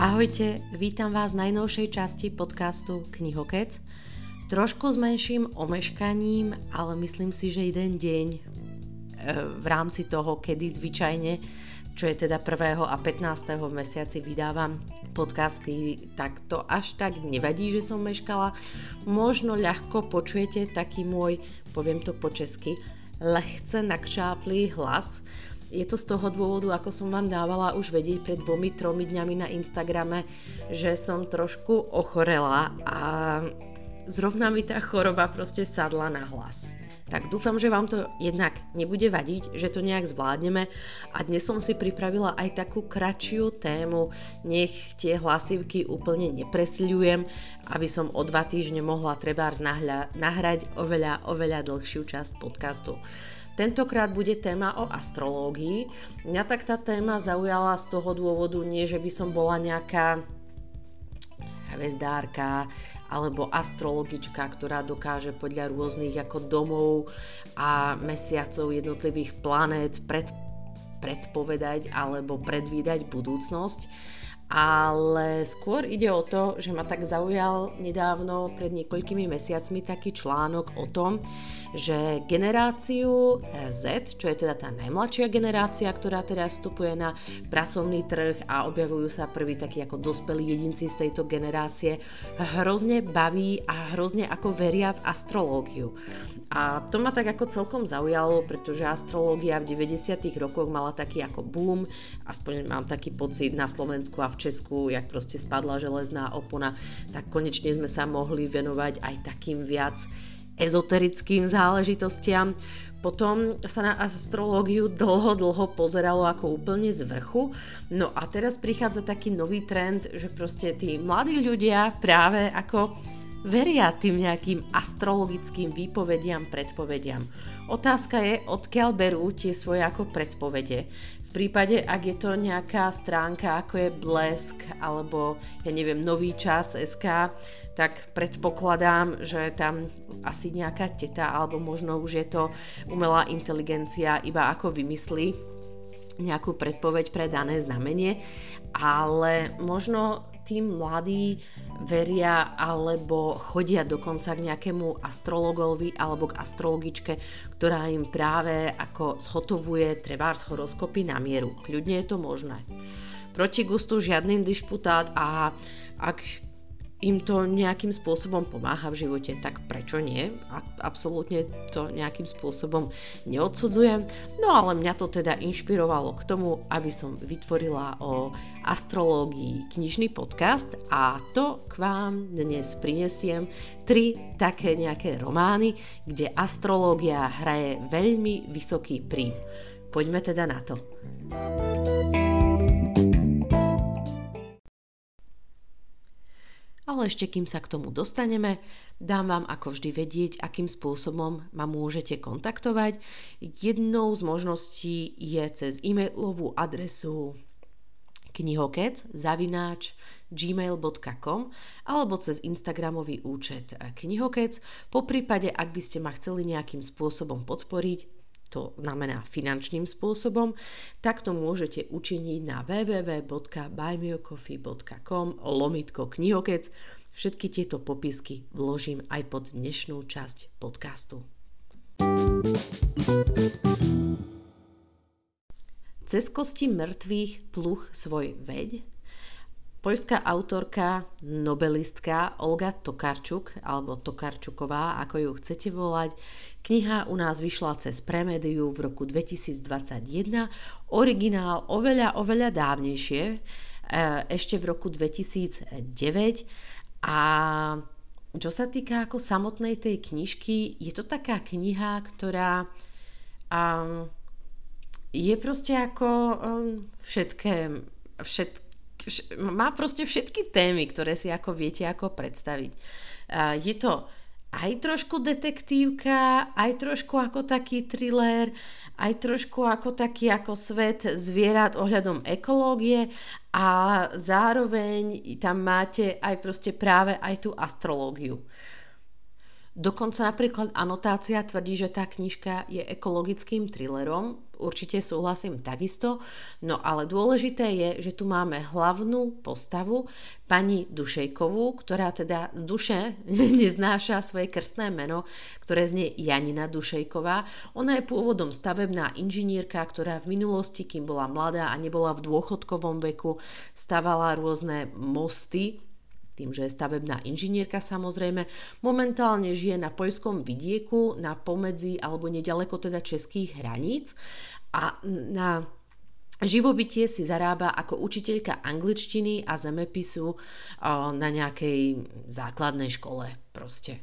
Ahojte, vítam vás v najnovšej časti podcastu Knihokec. Trošku s menším omeškaním, ale myslím si, že jeden deň e, v rámci toho, kedy zvyčajne, čo je teda 1. a 15. v mesiaci vydávam podcasty, tak to až tak nevadí, že som meškala. Možno ľahko počujete taký môj, poviem to po česky, lehce nakšáplý hlas, je to z toho dôvodu, ako som vám dávala už vedieť pred dvomi, tromi dňami na Instagrame, že som trošku ochorela a zrovna mi tá choroba proste sadla na hlas. Tak dúfam, že vám to jednak nebude vadiť, že to nejak zvládneme a dnes som si pripravila aj takú kratšiu tému, nech tie hlasivky úplne nepresľujem, aby som o dva týždne mohla trebárs nahrať oveľa, oveľa dlhšiu časť podcastu. Tentokrát bude téma o astrológii. Mňa tak tá téma zaujala z toho dôvodu, nie že by som bola nejaká hvezdárka alebo astrologička, ktorá dokáže podľa rôznych ako domov a mesiacov jednotlivých planét pred, predpovedať alebo predvídať budúcnosť ale skôr ide o to, že ma tak zaujal nedávno pred niekoľkými mesiacmi taký článok o tom, že generáciu Z, čo je teda tá najmladšia generácia, ktorá teda vstupuje na pracovný trh a objavujú sa prví takí ako dospelí jedinci z tejto generácie, hrozne baví a hrozne ako veria v astrológiu. A to ma tak ako celkom zaujalo, pretože astrológia v 90. rokoch mala taký ako boom, aspoň mám taký pocit na Slovensku a v Česku, jak proste spadla železná opona, tak konečne sme sa mohli venovať aj takým viac ezoterickým záležitostiam. Potom sa na astrológiu dlho, dlho pozeralo ako úplne z vrchu. No a teraz prichádza taký nový trend, že proste tí mladí ľudia práve ako veria tým nejakým astrologickým výpovediam, predpovediam. Otázka je, odkiaľ berú tie svoje ako predpovede. V prípade, ak je to nejaká stránka ako je Blesk alebo ja neviem, Nový čas SK, tak predpokladám, že tam asi nejaká teta alebo možno už je to umelá inteligencia iba ako vymyslí nejakú predpoveď pre dané znamenie, ale možno tí mladí veria alebo chodia dokonca k nejakému astrologovi alebo k astrologičke, ktorá im práve ako zhotovuje trebárs horoskopy na mieru. Kľudne je to možné. Proti gustu žiadny dišputát a ak im to nejakým spôsobom pomáha v živote, tak prečo nie? A absolútne to nejakým spôsobom neodsudzujem. No ale mňa to teda inšpirovalo k tomu, aby som vytvorila o astrológii knižný podcast a to k vám dnes prinesiem tri také nejaké romány, kde astrológia hraje veľmi vysoký prím. Poďme teda na to. Ale ešte kým sa k tomu dostaneme, dám vám ako vždy vedieť, akým spôsobom ma môžete kontaktovať. Jednou z možností je cez e-mailovú adresu knihokec zavináč gmail.com alebo cez Instagramový účet knihokec. Po prípade, ak by ste ma chceli nejakým spôsobom podporiť, to znamená finančným spôsobom, tak to môžete učiniť na www.buymeacoffee.com lomitko knihokec. Všetky tieto popisky vložím aj pod dnešnú časť podcastu. Cez kosti mŕtvych pluch svoj veď Poľská autorka, nobelistka Olga Tokarčuk, alebo Tokarčuková, ako ju chcete volať. Kniha u nás vyšla cez Premediu v roku 2021. Originál oveľa, oveľa dávnejšie, e, ešte v roku 2009. A čo sa týka ako samotnej tej knižky, je to taká kniha, ktorá um, je proste ako um, všetké, všetké má proste všetky témy, ktoré si ako viete ako predstaviť. Je to aj trošku detektívka, aj trošku ako taký thriller, aj trošku ako taký ako svet zvierat ohľadom ekológie a zároveň tam máte aj proste práve aj tú astrológiu. Dokonca napríklad anotácia tvrdí, že tá knižka je ekologickým thrillerom. Určite súhlasím takisto. No ale dôležité je, že tu máme hlavnú postavu, pani Dušejkovú, ktorá teda z duše neznáša svoje krstné meno, ktoré znie Janina Dušejková. Ona je pôvodom stavebná inžinierka, ktorá v minulosti, kým bola mladá a nebola v dôchodkovom veku, stavala rôzne mosty tým, že je stavebná inžinierka samozrejme, momentálne žije na poľskom vidieku, na pomedzi alebo nedaleko teda českých hraníc a na Živobytie si zarába ako učiteľka angličtiny a zemepisu na nejakej základnej škole proste.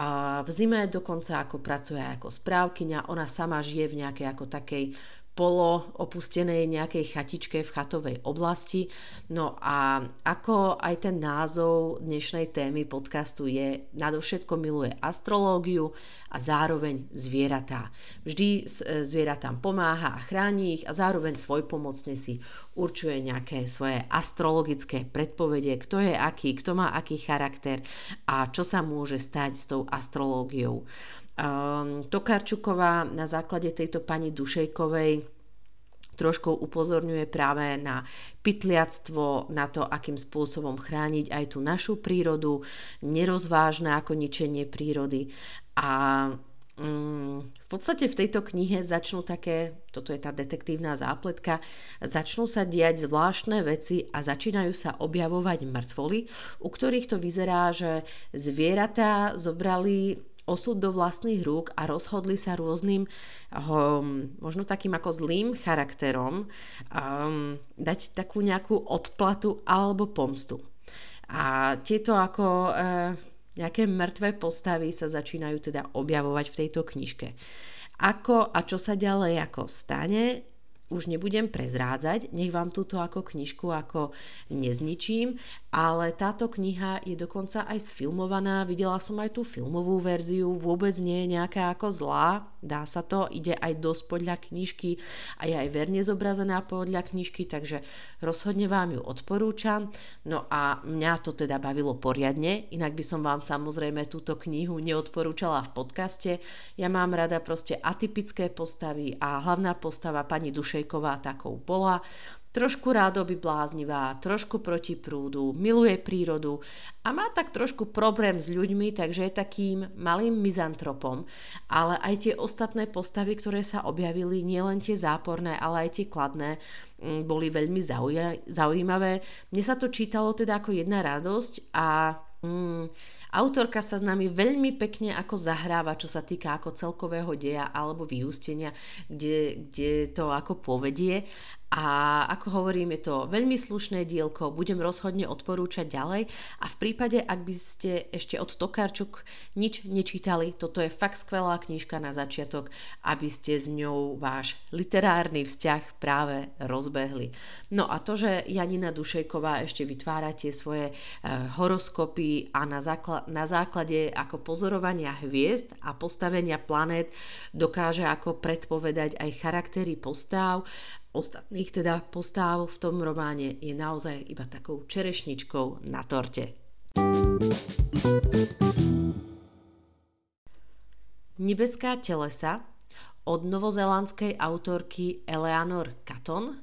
A v zime dokonca ako pracuje ako správkyňa, ona sama žije v nejakej ako takej polo opustenej nejakej chatičke v chatovej oblasti. No a ako aj ten názov dnešnej témy podcastu je, nadovšetko miluje astrológiu a zároveň zvieratá. Vždy e, zvieratám pomáha a chráni ich a zároveň svojpomocne si určuje nejaké svoje astrologické predpovede, kto je aký, kto má aký charakter a čo sa môže stať s tou astrológiou. Um, Tokarčuková na základe tejto pani Dušejkovej trošku upozorňuje práve na pytliactvo, na to, akým spôsobom chrániť aj tú našu prírodu, nerozvážne ako ničenie prírody. A mm, v podstate v tejto knihe začnú také, toto je tá detektívna zápletka, začnú sa diať zvláštne veci a začínajú sa objavovať mŕtvoly, u ktorých to vyzerá, že zvieratá zobrali osud do vlastných rúk a rozhodli sa rôznym, um, možno takým ako zlým charakterom um, dať takú nejakú odplatu alebo pomstu. A tieto ako uh, nejaké mŕtve postavy sa začínajú teda objavovať v tejto knižke. Ako a čo sa ďalej ako stane, už nebudem prezrádzať, nech vám túto ako knižku ako nezničím, ale táto kniha je dokonca aj sfilmovaná, videla som aj tú filmovú verziu, vôbec nie je nejaká ako zlá, dá sa to, ide aj dosť podľa knižky a je aj verne zobrazená podľa knižky, takže rozhodne vám ju odporúčam. No a mňa to teda bavilo poriadne, inak by som vám samozrejme túto knihu neodporúčala v podcaste. Ja mám rada proste atypické postavy a hlavná postava pani Dušejková takou bola trošku rádoby bláznivá, trošku proti prúdu, miluje prírodu a má tak trošku problém s ľuďmi, takže je takým malým mizantropom. Ale aj tie ostatné postavy, ktoré sa objavili, nielen tie záporné, ale aj tie kladné, mm, boli veľmi zaujímavé. Mne sa to čítalo teda ako jedna radosť a mm, autorka sa s nami veľmi pekne ako zahráva, čo sa týka ako celkového deja alebo vyústenia, kde, kde to ako povedie a ako hovorím, je to veľmi slušné dielko, budem rozhodne odporúčať ďalej a v prípade, ak by ste ešte od Tokarčuk nič nečítali, toto je fakt skvelá knižka na začiatok, aby ste s ňou váš literárny vzťah práve rozbehli. No a to, že Janina Dušejková ešte vytvára tie svoje e, horoskopy a na, základ, na základe ako pozorovania hviezd a postavenia planét dokáže ako predpovedať aj charaktery postáv ostatných teda postáv v tom románe je naozaj iba takou čerešničkou na torte. Nebeská telesa od novozelandskej autorky Eleanor Catton.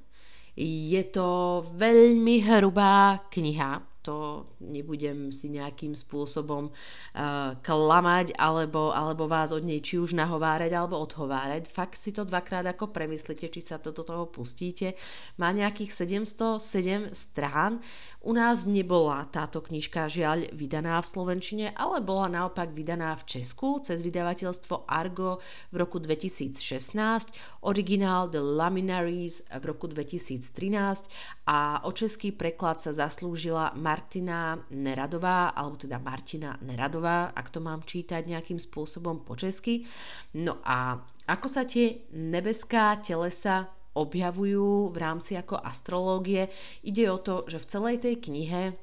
Je to veľmi hrubá kniha, to nebudem si nejakým spôsobom uh, klamať alebo, alebo vás od nej či už nahovárať alebo odhovárať. Fakt si to dvakrát ako premyslite, či sa to do toho pustíte. Má nejakých 707 strán. U nás nebola táto knižka žiaľ vydaná v Slovenčine, ale bola naopak vydaná v Česku cez vydavateľstvo Argo v roku 2016, originál The Laminaries v roku 2013 a o český preklad sa zaslúžila Martina Neradová, alebo teda Martina Neradová, ak to mám čítať nejakým spôsobom po česky. No a ako sa tie nebeská telesa objavujú v rámci ako astrológie. Ide o to, že v celej tej knihe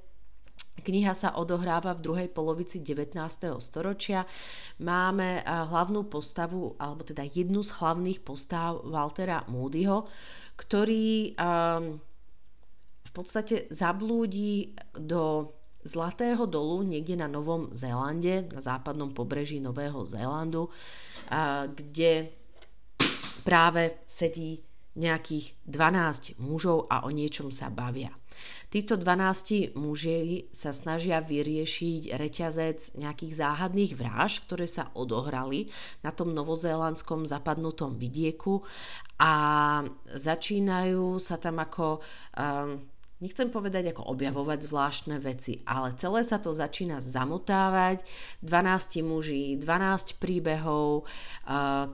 Kniha sa odohráva v druhej polovici 19. storočia. Máme eh, hlavnú postavu, alebo teda jednu z hlavných postav Waltera Moodyho, ktorý um, podstate zablúdi do Zlatého dolu niekde na Novom Zélande, na západnom pobreží Nového Zélandu, kde práve sedí nejakých 12 mužov a o niečom sa bavia. Títo 12 muži sa snažia vyriešiť reťazec nejakých záhadných vraž, ktoré sa odohrali na tom novozélandskom zapadnutom vidieku a začínajú sa tam ako um, nechcem povedať ako objavovať zvláštne veci, ale celé sa to začína zamotávať, 12 muží, 12 príbehov,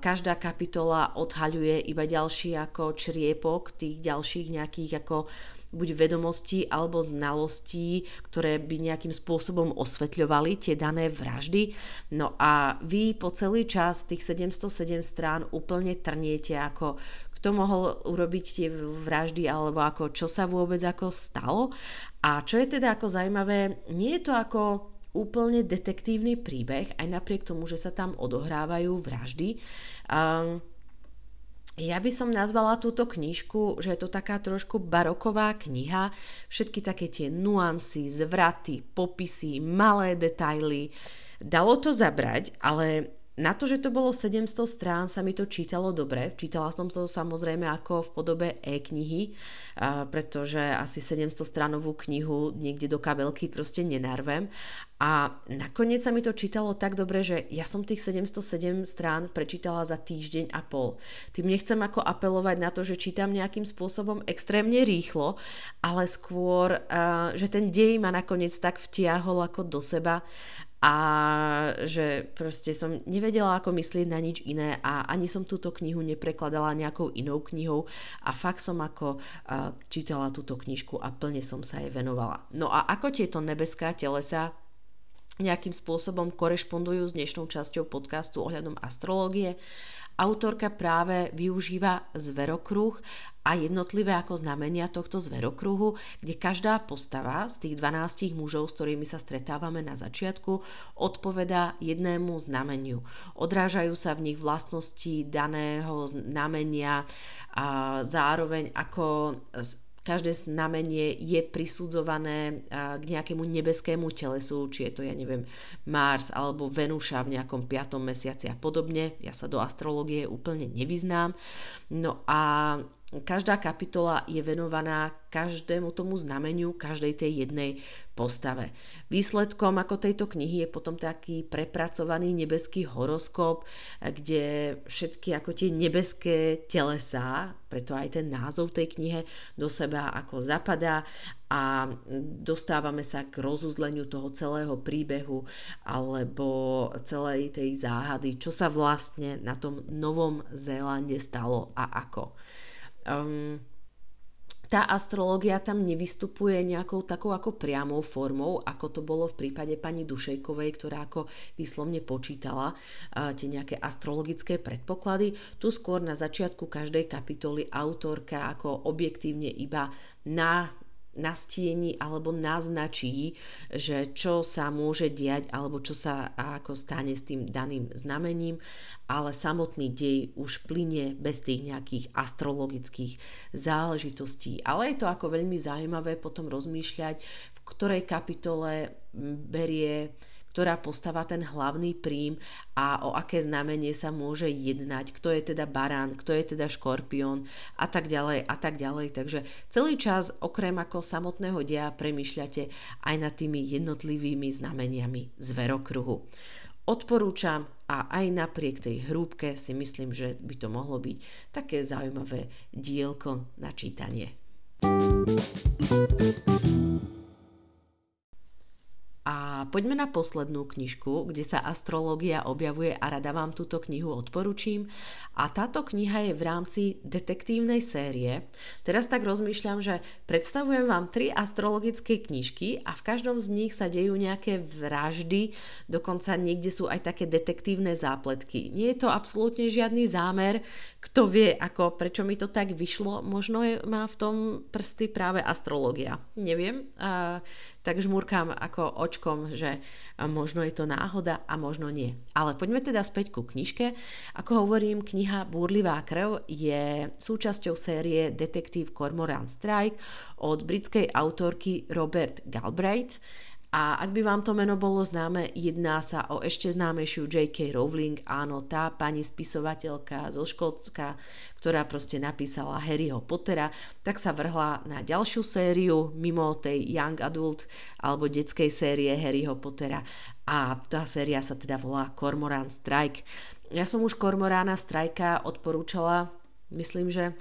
každá kapitola odhaľuje iba ďalší ako čriepok tých ďalších nejakých ako buď vedomostí alebo znalostí, ktoré by nejakým spôsobom osvetľovali tie dané vraždy. No a vy po celý čas tých 707 strán úplne trniete ako kto mohol urobiť tie vraždy alebo ako čo sa vôbec ako stalo. A čo je teda ako zaujímavé, nie je to ako úplne detektívny príbeh, aj napriek tomu, že sa tam odohrávajú vraždy. Um, ja by som nazvala túto knižku, že je to taká trošku baroková kniha. Všetky také tie nuancy, zvraty, popisy, malé detaily. Dalo to zabrať, ale na to, že to bolo 700 strán, sa mi to čítalo dobre. Čítala som to samozrejme ako v podobe e-knihy, pretože asi 700 stránovú knihu niekde do kabelky proste nenarvem. A nakoniec sa mi to čítalo tak dobre, že ja som tých 707 strán prečítala za týždeň a pol. Tým nechcem ako apelovať na to, že čítam nejakým spôsobom extrémne rýchlo, ale skôr, že ten dej ma nakoniec tak vtiahol ako do seba a že proste som nevedela ako myslieť na nič iné a ani som túto knihu neprekladala nejakou inou knihou a fakt som ako uh, čítala túto knižku a plne som sa jej venovala. No a ako tieto nebeská telesa nejakým spôsobom korešpondujú s dnešnou časťou podcastu ohľadom astrológie, Autorka práve využíva zverokruh a jednotlivé ako znamenia tohto zverokruhu, kde každá postava z tých 12 mužov, s ktorými sa stretávame na začiatku, odpovedá jednému znameniu. Odrážajú sa v nich vlastnosti daného znamenia a zároveň ako každé znamenie je prisudzované k nejakému nebeskému telesu, či je to, ja neviem, Mars alebo Venuša v nejakom piatom mesiaci a podobne. Ja sa do astrológie úplne nevyznám. No a Každá kapitola je venovaná každému tomu znameniu, každej tej jednej postave. Výsledkom ako tejto knihy je potom taký prepracovaný nebeský horoskop, kde všetky ako tie nebeské telesá, preto aj ten názov tej knihe, do seba ako zapadá a dostávame sa k rozuzleniu toho celého príbehu alebo celej tej záhady, čo sa vlastne na tom Novom Zélande stalo a ako um, tá astrológia tam nevystupuje nejakou takou ako priamou formou, ako to bolo v prípade pani Dušejkovej, ktorá ako výslovne počítala uh, tie nejaké astrologické predpoklady. Tu skôr na začiatku každej kapitoly autorka ako objektívne iba na nastieni alebo naznačí, že čo sa môže diať alebo čo sa ako stane s tým daným znamením, ale samotný dej už plinie bez tých nejakých astrologických záležitostí. Ale je to ako veľmi zaujímavé potom rozmýšľať, v ktorej kapitole berie ktorá postava ten hlavný prím a o aké znamenie sa môže jednať, kto je teda barán, kto je teda škorpión a tak ďalej a tak ďalej. Takže celý čas okrem ako samotného dia premyšľate aj nad tými jednotlivými znameniami zverokruhu. Odporúčam a aj napriek tej hrúbke si myslím, že by to mohlo byť také zaujímavé dielko na čítanie. Poďme na poslednú knižku, kde sa astrológia objavuje a rada vám túto knihu odporúčim. A táto kniha je v rámci detektívnej série. Teraz tak rozmýšľam, že predstavujem vám tri astrologické knižky a v každom z nich sa dejú nejaké vraždy, dokonca niekde sú aj také detektívne zápletky. Nie je to absolútne žiadny zámer, kto vie, ako, prečo mi to tak vyšlo, možno je, má v tom prsty práve astrológia. Neviem. A, tak žmúrkam ako očkom, že možno je to náhoda a možno nie. Ale poďme teda späť ku knižke. Ako hovorím, kniha Búrlivá krv je súčasťou série Detektív Cormoran Strike od britskej autorky Robert Galbraith A ak by vám to meno bolo známe, jedná sa o ešte známejšiu J.K. Rowling, áno, tá pani spisovateľka zo Škótska, ktorá proste napísala Harryho Pottera, tak sa vrhla na ďalšiu sériu mimo tej Young Adult alebo detskej série Harryho Pottera a tá séria sa teda volá Cormoran Strike. Ja som už Cormorana Strajka odporúčala, myslím, že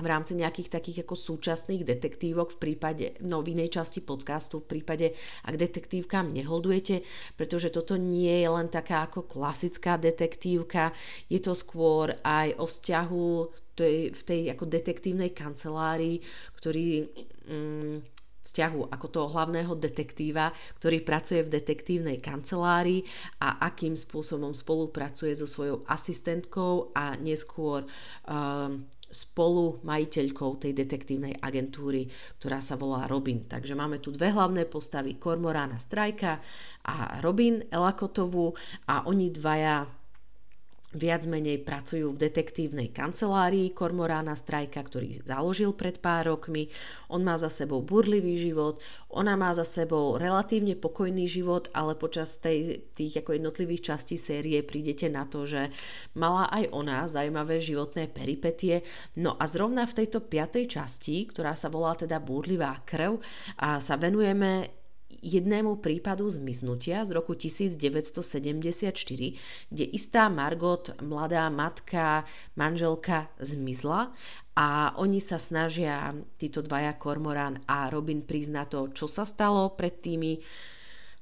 v rámci nejakých takých ako súčasných detektívok v prípade, no v inej časti podcastu, v prípade, ak detektívkam neholdujete, pretože toto nie je len taká ako klasická detektívka, je to skôr aj o vzťahu tej, v tej ako detektívnej kancelárii, ktorý mm, vzťahu ako toho hlavného detektíva, ktorý pracuje v detektívnej kancelárii a akým spôsobom spolupracuje so svojou asistentkou a neskôr um, spolu majiteľkou tej detektívnej agentúry, ktorá sa volá Robin. Takže máme tu dve hlavné postavy, Kormorána Strajka a Robin Elakotovú a oni dvaja viac menej pracujú v detektívnej kancelárii Kormorána Strajka, ktorý založil pred pár rokmi. On má za sebou burlivý život, ona má za sebou relatívne pokojný život, ale počas tej, tých ako jednotlivých častí série prídete na to, že mala aj ona zaujímavé životné peripetie. No a zrovna v tejto piatej časti, ktorá sa volá teda Búrlivá krv, a sa venujeme jednému prípadu zmiznutia z roku 1974, kde istá Margot, mladá matka, manželka zmizla a oni sa snažia, títo dvaja Kormorán a Robin, priznať to, čo sa stalo pred tými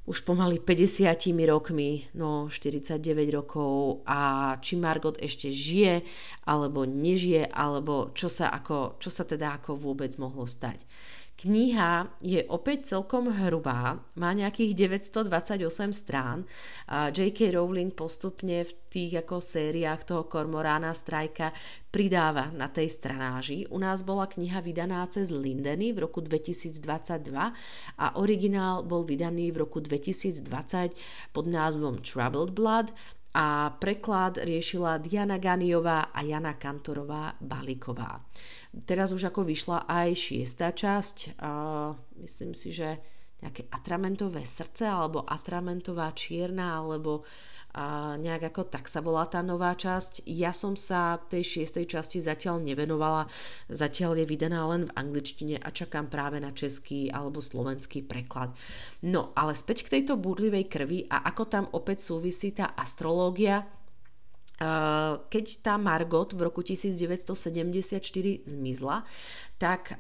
už pomaly 50 rokmi, no 49 rokov a či Margot ešte žije alebo nežije, alebo čo sa, ako, čo sa teda ako vôbec mohlo stať. Kniha je opäť celkom hrubá, má nejakých 928 strán. J.K. Rowling postupne v tých ako sériách toho Kormorána Strajka pridáva na tej stranáži. U nás bola kniha vydaná cez Lindeny v roku 2022 a originál bol vydaný v roku 2020 pod názvom Troubled Blood a preklad riešila Diana Ganiová a Jana Kantorová Baliková. Teraz už ako vyšla aj šiestá časť, uh, myslím si, že nejaké atramentové srdce alebo atramentová čierna alebo a nejak ako tak sa volá tá nová časť. Ja som sa tej šiestej časti zatiaľ nevenovala, zatiaľ je vydaná len v angličtine a čakám práve na český alebo slovenský preklad. No ale späť k tejto búdlivej krvi a ako tam opäť súvisí tá astrológia, keď tá Margot v roku 1974 zmizla, tak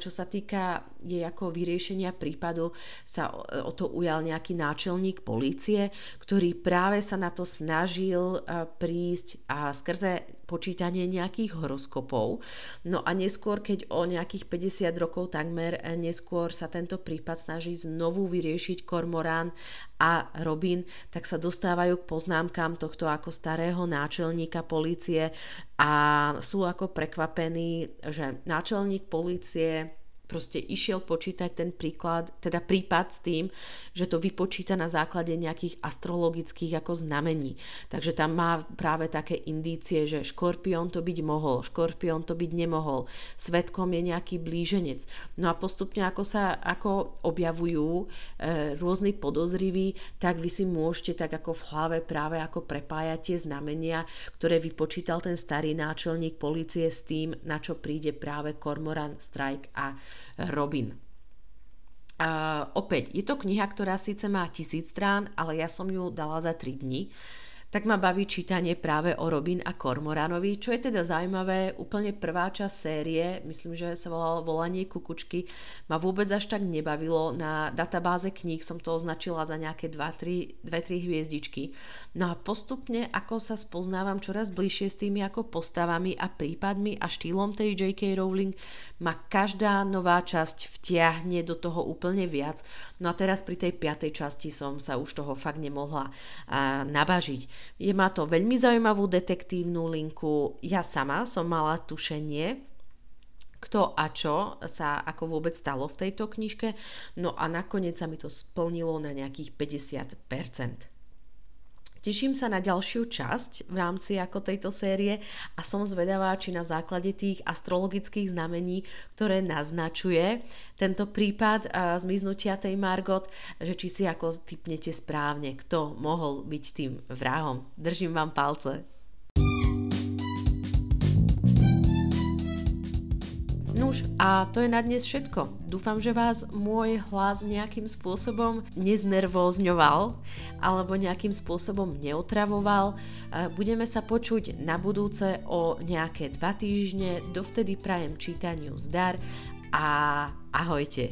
čo sa týka jej ako vyriešenia prípadu, sa o to ujal nejaký náčelník polície, ktorý práve sa na to snažil prísť a skrze počítanie nejakých horoskopov. No a neskôr, keď o nejakých 50 rokov takmer eh, neskôr sa tento prípad snaží znovu vyriešiť Kormorán a Robin, tak sa dostávajú k poznámkam tohto ako starého náčelníka policie a sú ako prekvapení, že náčelník policie proste išiel počítať ten príklad, teda prípad s tým, že to vypočíta na základe nejakých astrologických ako znamení. Takže tam má práve také indície, že škorpión to byť mohol, škorpión to byť nemohol, svetkom je nejaký blíženec. No a postupne ako sa ako objavujú e, rôzni podozriví, tak vy si môžete tak ako v hlave práve ako prepájať tie znamenia, ktoré vypočítal ten starý náčelník policie s tým, na čo príde práve Cormoran Strike a Robin. A opäť, je to kniha, ktorá síce má tisíc strán, ale ja som ju dala za 3 dní tak ma baví čítanie práve o Robin a Kormoranovi, čo je teda zaujímavé, úplne prvá časť série, myslím, že sa volalo Volanie kukučky, ma vôbec až tak nebavilo, na databáze kníh som to označila za nejaké 2-3 hviezdičky. No a postupne, ako sa spoznávam čoraz bližšie s tými ako postavami a prípadmi a štýlom tej J.K. Rowling, ma každá nová časť vtiahne do toho úplne viac. No a teraz pri tej piatej časti som sa už toho fakt nemohla uh, nabažiť. Je má to veľmi zaujímavú detektívnu linku. Ja sama som mala tušenie, kto a čo sa ako vôbec stalo v tejto knižke. No a nakoniec sa mi to splnilo na nejakých 50%. Teším sa na ďalšiu časť v rámci ako tejto série a som zvedavá, či na základe tých astrologických znamení, ktoré naznačuje tento prípad zmiznutia tej Margot, že či si ako typnete správne, kto mohol byť tým vrahom. Držím vám palce. Nuž, a to je na dnes všetko. Dúfam, že vás môj hlas nejakým spôsobom neznervózňoval alebo nejakým spôsobom neotravoval. Budeme sa počuť na budúce o nejaké dva týždne. Dovtedy prajem čítaniu zdar a ahojte.